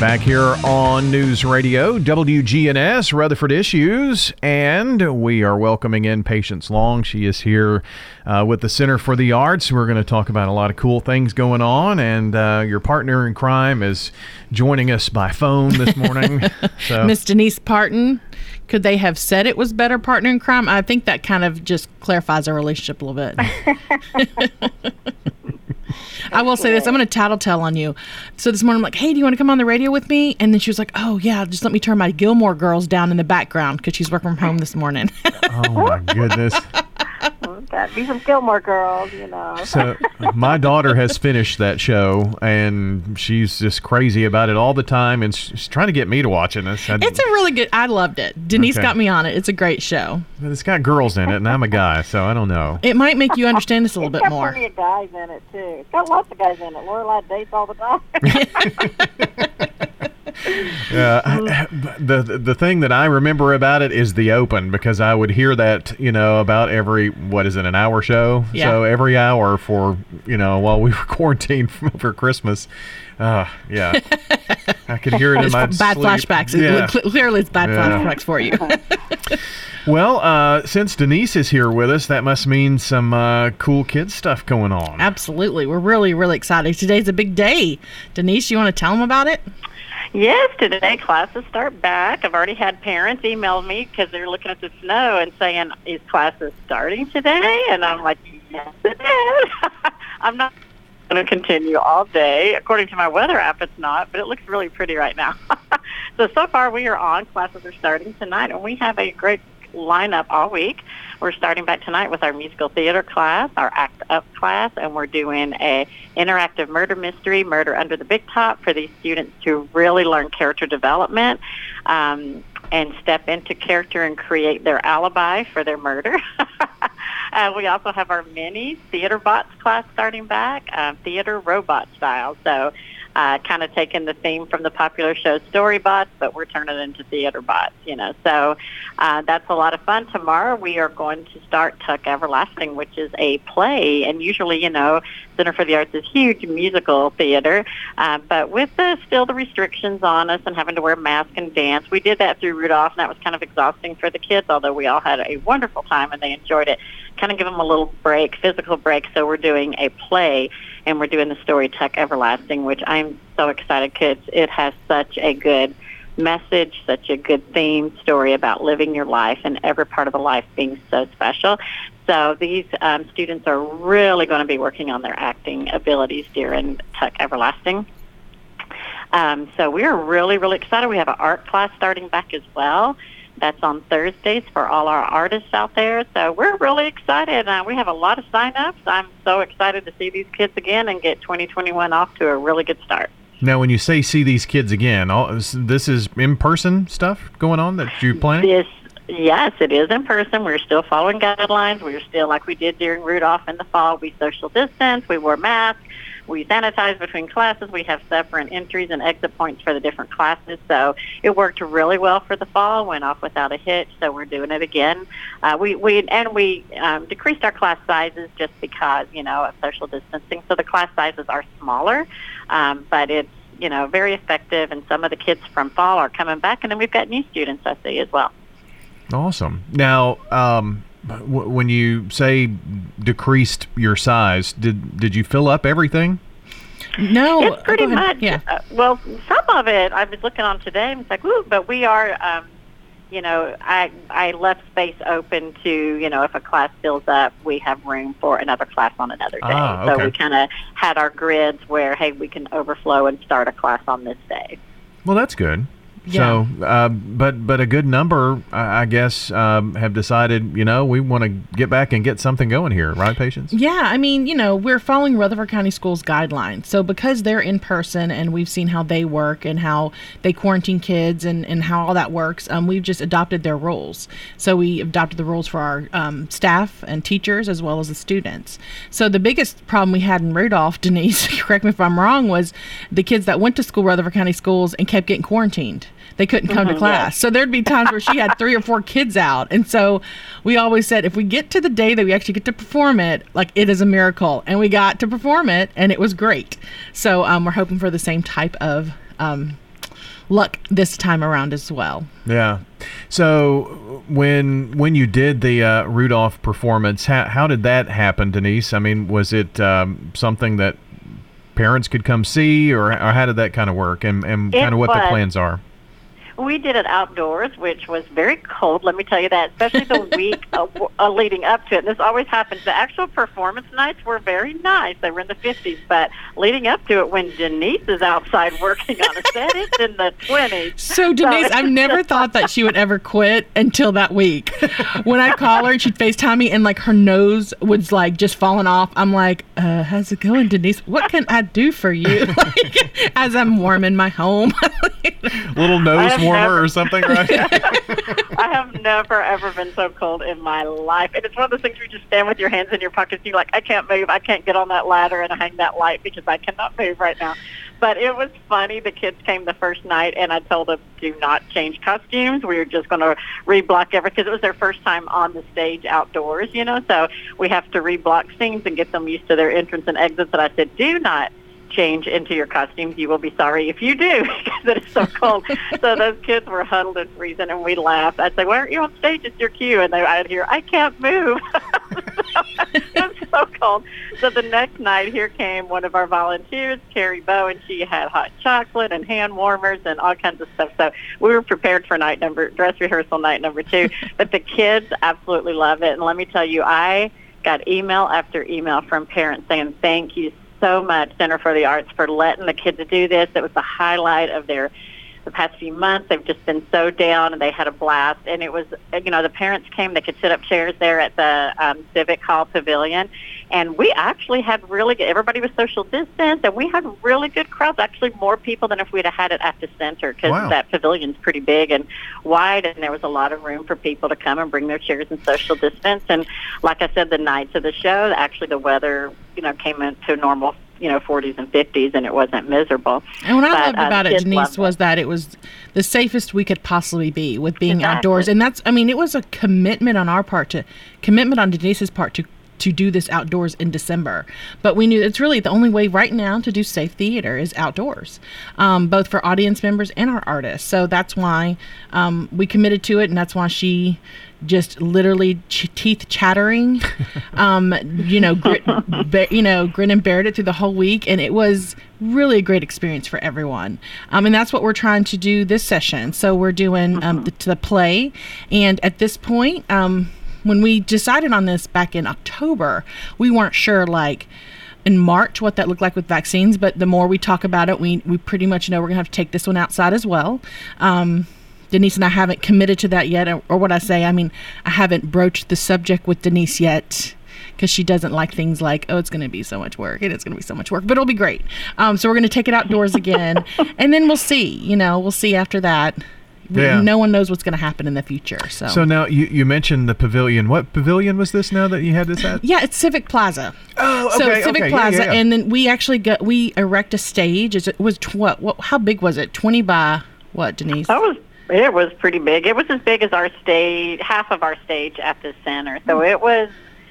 Back here on News Radio, WGNS, Rutherford Issues, and we are welcoming in Patience Long. She is here uh, with the Center for the Arts. We're going to talk about a lot of cool things going on, and uh, your partner in crime is joining us by phone this morning. so. Miss Denise Parton. Could they have said it was better partner in crime? I think that kind of just clarifies our relationship a little bit. I will say this. I'm going to tattletale on you. So this morning, I'm like, hey, do you want to come on the radio with me? And then she was like, oh, yeah, just let me turn my Gilmore girls down in the background because she's working from home this morning. oh, my goodness. Got be some Gilmore Girls, you know. so my daughter has finished that show, and she's just crazy about it all the time, and she's trying to get me to watching this. I, it's a really good. I loved it. Denise okay. got me on it. It's a great show. But it's got girls in it, and I'm a guy, so I don't know. It might make you understand this a little bit more. It's got plenty of guys in it too. It's got lots of guys in it. Lorelai dates all the time. yeah, the the thing that I remember about it is the open because I would hear that you know about every what is it an hour show? Yeah. so every hour for you know while we were quarantined for Christmas. Uh, yeah. I could hear it in my bad sleep. flashbacks. Yeah. clearly it's bad yeah. flashbacks for you. Well uh, since Denise is here with us that must mean some uh, cool kids stuff going on. Absolutely. We're really really excited. Today's a big day. Denise you want to tell them about it Yes, today classes start back. I've already had parents email me because they're looking at the snow and saying, "Is classes starting today?" And I'm like, "Yes, it is." I'm not going to continue all day. According to my weather app, it's not, but it looks really pretty right now. so so far we are on. Classes are starting tonight, and we have a great lineup all week. We're starting back tonight with our musical theater class, our Act Up class, and we're doing a interactive murder mystery, Murder Under the Big Top, for these students to really learn character development um, and step into character and create their alibi for their murder. uh, we also have our mini theater bots class starting back, uh, theater robot style. So uh, kind of taking the theme from the popular show Storybots, but we're turning it into theater bots, you know. So uh, that's a lot of fun. Tomorrow we are going to start Tuck Everlasting, which is a play, and usually, you know, Center for the Arts is huge musical theater, uh, but with the, still the restrictions on us and having to wear masks and dance, we did that through Rudolph, and that was kind of exhausting for the kids, although we all had a wonderful time and they enjoyed it. Kind of give them a little break, physical break, so we're doing a play and we're doing the story Tuck Everlasting, which I'm so excited because it has such a good message, such a good theme story about living your life and every part of the life being so special. So these um, students are really going to be working on their acting abilities during Tuck Everlasting. Um, so we're really, really excited. We have an art class starting back as well. That's on Thursdays for all our artists out there. So we're really excited. Uh, we have a lot of sign-ups. I'm so excited to see these kids again and get 2021 off to a really good start. Now, when you say see these kids again, all, this is in-person stuff going on that you're planning? This, yes, it is in person. We're still following guidelines. We're still, like we did during Rudolph in the fall, we social distance, we wore masks, we sanitize between classes. We have separate entries and exit points for the different classes. So it worked really well for the fall. Went off without a hitch. So we're doing it again. Uh, we we and we um, decreased our class sizes just because you know of social distancing. So the class sizes are smaller, um, but it's you know very effective. And some of the kids from fall are coming back, and then we've got new students I see as well. Awesome. Now. Um, when you say decreased your size, did did you fill up everything? No, it's pretty much. Yeah. Uh, well, some of it I was looking on today and it's like, ooh, but we are. Um, you know, I I left space open to you know if a class fills up, we have room for another class on another day. Ah, okay. So we kind of had our grids where hey, we can overflow and start a class on this day. Well, that's good. So, uh, but but a good number, I I guess, um, have decided. You know, we want to get back and get something going here, right, Patience? Yeah, I mean, you know, we're following Rutherford County Schools guidelines. So because they're in person and we've seen how they work and how they quarantine kids and, and how all that works, um, we've just adopted their rules. So we adopted the rules for our um, staff and teachers as well as the students. So the biggest problem we had in Rudolph, Denise, correct me if I'm wrong, was the kids that went to school, Rutherford County Schools, and kept getting quarantined. They couldn't come to class. So there'd be times where she had three or four kids out. And so we always said if we get to the day that we actually get to perform it, like it is a miracle. And we got to perform it and it was great. So um, we're hoping for the same type of um, luck this time around as well. Yeah. So when when you did the uh, Rudolph performance, how how did that happen, Denise? I mean, was it um, something that parents could come see, or, or how did that kind of work, and and It kind of what the plans are? We did it outdoors, which was very cold. Let me tell you that, especially the week uh, uh, leading up to it. And this always happens. The actual performance nights were very nice. They were in the 50s, but leading up to it, when Denise is outside working on a set, it's in the 20s. So Denise, it's I've never thought that she would ever quit until that week. When I call her and she'd FaceTime me and like her nose was like just falling off. I'm like, uh, how's it going, Denise? What can I do for you? Like, as I'm warming my home. Little nose warmer never- or something, right? I have never ever been so cold in my life, and it's one of those things where you just stand with your hands in your pockets. And you're like, I can't move. I can't get on that ladder and hang that light because I cannot move right now. But it was funny. The kids came the first night, and I told them do not change costumes. We are just going to reblock everything because it was their first time on the stage outdoors, you know. So we have to reblock scenes and get them used to their entrance and exits. And I said, do not change into your costumes. You will be sorry if you do because it is so cold. so those kids were huddled and freezing, and we laughed. I'd say, "Why aren't you on stage? It's your cue." And they, I'd hear, "I can't move." it was so cold. So the next night, here came one of our volunteers, Carrie Bow, and she had hot chocolate and hand warmers and all kinds of stuff. So we were prepared for night number, dress rehearsal night number two. but the kids absolutely love it. And let me tell you, I got email after email from parents saying, "Thank you so much, Center for the Arts, for letting the kids do this. It was the highlight of their the past few months. They've just been so down, and they had a blast. And it was, you know, the parents came. They could sit up chairs there at the um, Civic Hall Pavilion, and we actually had really good. Everybody was social distance, and we had really good crowds. Actually, more people than if we'd have had it at the center because Wow. that pavilion's pretty big and wide, and there was a lot of room for people to come and bring their chairs and social distance. And like I said, the nights of the show, actually, the weather, you know, came into normal. You know, 40s and 50s, and it wasn't miserable. And what I But, loved uh, about it, Denise, loved it. was that it was the safest we could possibly be with being Exactly. outdoors. And that's, I mean, it was a commitment on our part to, commitment on Denise's part to, to do this outdoors in December. But we knew it's really the only way right now to do safe theater is outdoors, um, both for audience members and our artists. So that's why um, we committed to it, and that's why she just literally ch- teeth chattering, um, you know, grit, you know, grin and bared it through the whole week, and it was really a great experience for everyone. Um, and that's what we're trying to do this session. So we're doing um, the, the play, and at this point, um, when we decided on this back in October, we weren't sure like in March what that looked like with vaccines, but the more we talk about it, we we pretty much know we're gonna have to take this one outside as well. Um, Denise and I haven't committed to that yet, or, or what I say, I mean, I haven't broached the subject with Denise yet because she doesn't like things like, oh, it's going to be so much work, it's going to be so much work, but it'll be great. Um, so we're going to take it outdoors again, and then we'll see. You know, we'll see after that. We- Yeah. No one knows what's going to happen in the future. So. So now you, you mentioned the pavilion. What pavilion was this now that you had this at? yeah, it's Civic Plaza. Oh, So okay, Civic okay, yeah, Plaza, yeah, yeah. and then we actually got we erect a stage. Is it was tw- what, what? How big was it? Twenty by what, Denise? That was it was pretty big. It was as big as our stage, half of our stage at the center. So hmm. it was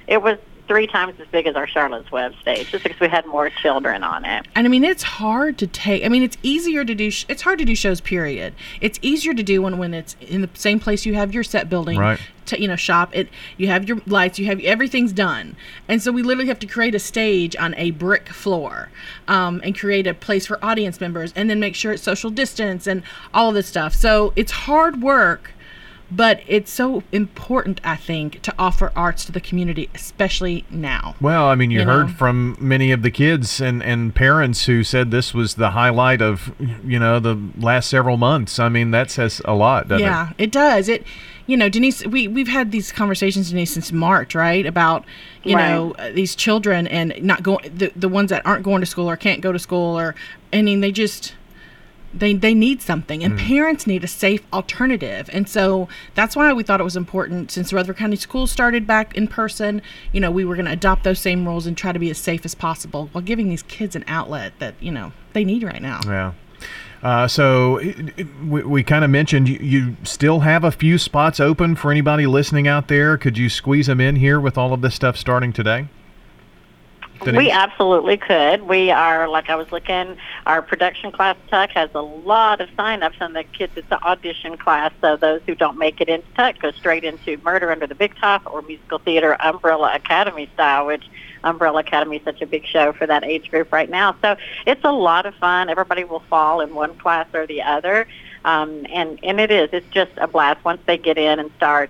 it was three times as big as our Charlotte's Web stage, just because we had more children on it. And I mean, it's hard to take. I mean, it's easier to do. Sh- it's hard to do shows. Period. It's easier to do when when it's in the same place you have your set building. Right. To, you know, shop it. You have your lights. You have everything's done. And so we literally have to create a stage on a brick floor, um, and create a place for audience members, and then make sure it's social distance and all of this stuff. So it's hard work. But it's so important, I think, to offer arts to the community, especially now. Well, I mean, you, You heard know? from many of the kids and, and parents who said this was the highlight of, you know, the last several months. I mean, that says a lot, doesn't it? yeah, it does. It, you know, Denise, we we've had these conversations, Denise, since March, right? About you Right. know uh, these children and not going the the ones that aren't going to school or can't go to school or I mean they just they they need something and parents need a safe alternative and so that's why we thought it was important since Rutherford County Schools started back in person you know we were going to adopt those same rules and try to be as safe as possible while giving these kids an outlet that you know they need right now Yeah. Uh, so it, it- we, we kind of mentioned you, you still have a few spots open for anybody listening out there. Could you squeeze them in here with all of this stuff starting today? We absolutely could. We are, like I was looking, our production class Tuck has a lot of sign-ups and the kids. It's an audition class, so those who don't make it into Tuck go straight into Murder Under the Big Top or Musical Theater Umbrella Academy style, which Umbrella Academy is such a big show for that age group right now. So it's a lot of fun. Everybody will fall in one class or the other. Um, and, and it is. It's just a blast once they get in and start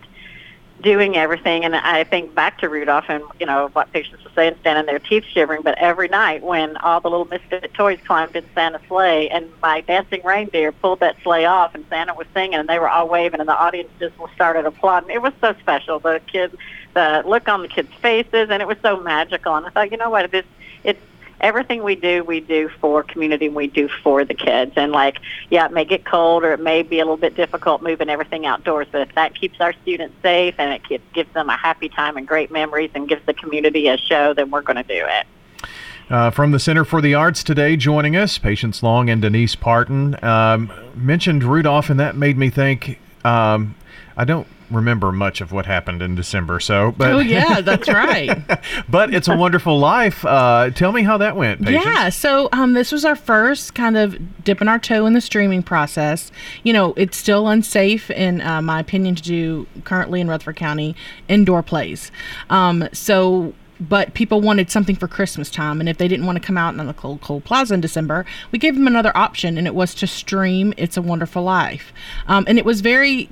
doing everything. And I think back to Rudolph and, you know, what Patience were saying, standing there teeth shivering. But every night when all the little misfit toys climbed in Santa's sleigh and my dancing reindeer pulled that sleigh off and Santa was singing and they were all waving and the audience just started applauding. It was so special. The kids, the look on the kids' faces, and it was so magical. And I thought, you know what, this, it's, everything we do, we do for community and we do for the kids. And like, yeah, it may get cold or it may be a little bit difficult moving everything outdoors, but if that keeps our students safe and it gives, them a happy time and great memories and gives the community a show, then we're going to do it. Uh, from the Center for the Arts today, joining us, Patience Long and Denise Parton. Um, mentioned Rudolph, and that made me think. Um, I don't remember much of what happened in December, so but oh yeah that's right but it's a wonderful life. Uh, tell me how that went, Patience. Yeah, so um, this was our first kind of dipping our toe in the streaming process. You know, it's still unsafe, in uh, my opinion, to do currently in Rutherford County indoor plays. Um, so. But people wanted something for Christmas time, and if they didn't want to come out in the cold, cold plaza in December, we gave them another option, and it was to stream "It's a Wonderful Life," um, and it was very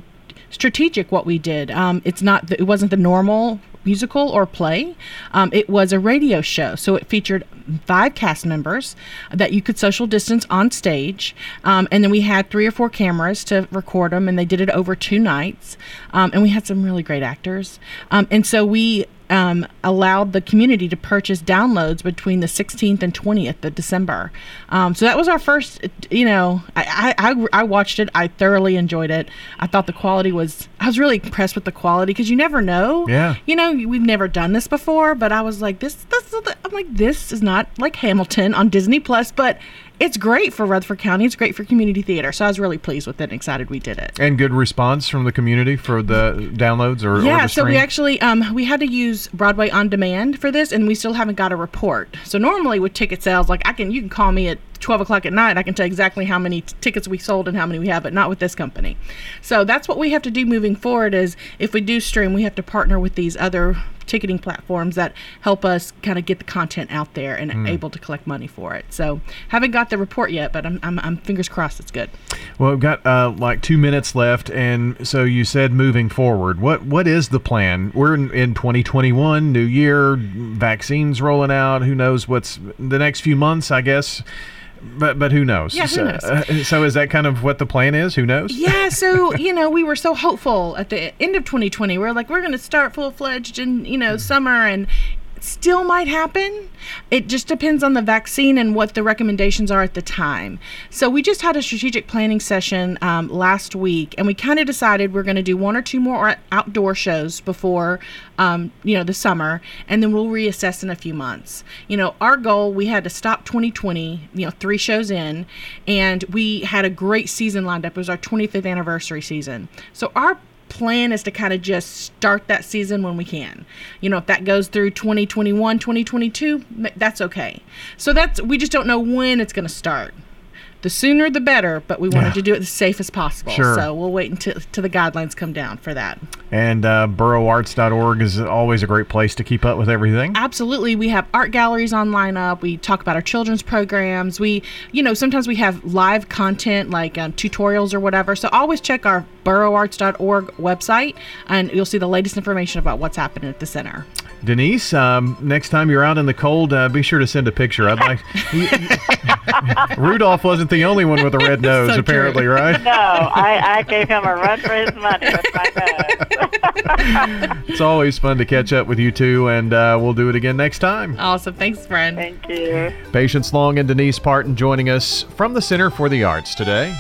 strategic what we did. Um, it's not the, it wasn't the normal musical or play. Um, it was a radio show, so it featured five cast members that you could social distance on stage, um, and then we had three or four cameras to record them, and they did it over two nights, um, and we had some really great actors, um, and so we um, allowed the community to purchase downloads between the 16th and 20th of December. Um, so that was our first, you know, I, I, I, watched it. I thoroughly enjoyed it. I thought the quality was, I was really impressed with the quality because you never know. Yeah. You know, we've never done this before, but I was like, this, this, I'm like, this is not like Hamilton on Disney Plus, but it's great for Rutherford County. It's great for community theater. So I was really pleased with it and excited we did it. And good response from the community for the downloads or, or Yeah, the so we actually um, we had to use Broadway on demand for this, and we still haven't got a report. So normally with ticket sales, like I can, you can call me at twelve o'clock at night. I can tell exactly how many t- tickets we sold and how many we have, but not with this company. So that's what we have to do moving forward. Is if we do stream, we have to partner with these other ticketing platforms that help us kind of get the content out there and Hmm. able to collect money for it. So haven't got the report yet, but I'm, I'm, I'm fingers crossed it's good. Well, we've got uh, like two minutes left, and so you said moving forward. What what is the plan? We're in, in 2021, new year, vaccines rolling out. Who knows what's the next few months? I guess, but but who knows? Yeah, who so, knows? uh, so is that kind of what the plan is? Who knows? yeah so you know we were so hopeful at the end of 2020 we are like we're going to start full-fledged in you know summer and still might happen. It just depends on the vaccine and what the recommendations are at the time. So we just had a strategic planning session um, last week and we kind of decided we're going to do one or two more outdoor shows before um, you know the summer and then we'll reassess in a few months. You know our goal we had to stop 2020 you know three shows in and we had a great season lined up. It was our 25th anniversary season. So our plan is to kind of just start that season when we can. You know if that goes through 2021 2022 that's okay. So that's we just don't know when it's going to start the sooner the better, but we wanted Yeah. to do it as safe as possible. Sure. So we'll wait until, until the guidelines come down for that. And uh, borougharts.org is always a great place to keep up with everything. Absolutely. We have art galleries online up. We talk about our children's programs. We, you know, sometimes we have live content like um, tutorials or whatever. So always check our borougharts.org website and you'll see the latest information about what's happening at the center. Denise, um, next time you're out in the cold, uh, be sure to send a picture. I'd like. Rudolph wasn't the only one with a red nose, So apparently, true. right? No, I, I gave him a run for his money with my nose. It's always fun to catch up with you two, and uh, we'll do it again next time. Awesome. Thanks, friend. Thank you. Patience Long and Denise Parton joining us from the Center for the Arts today.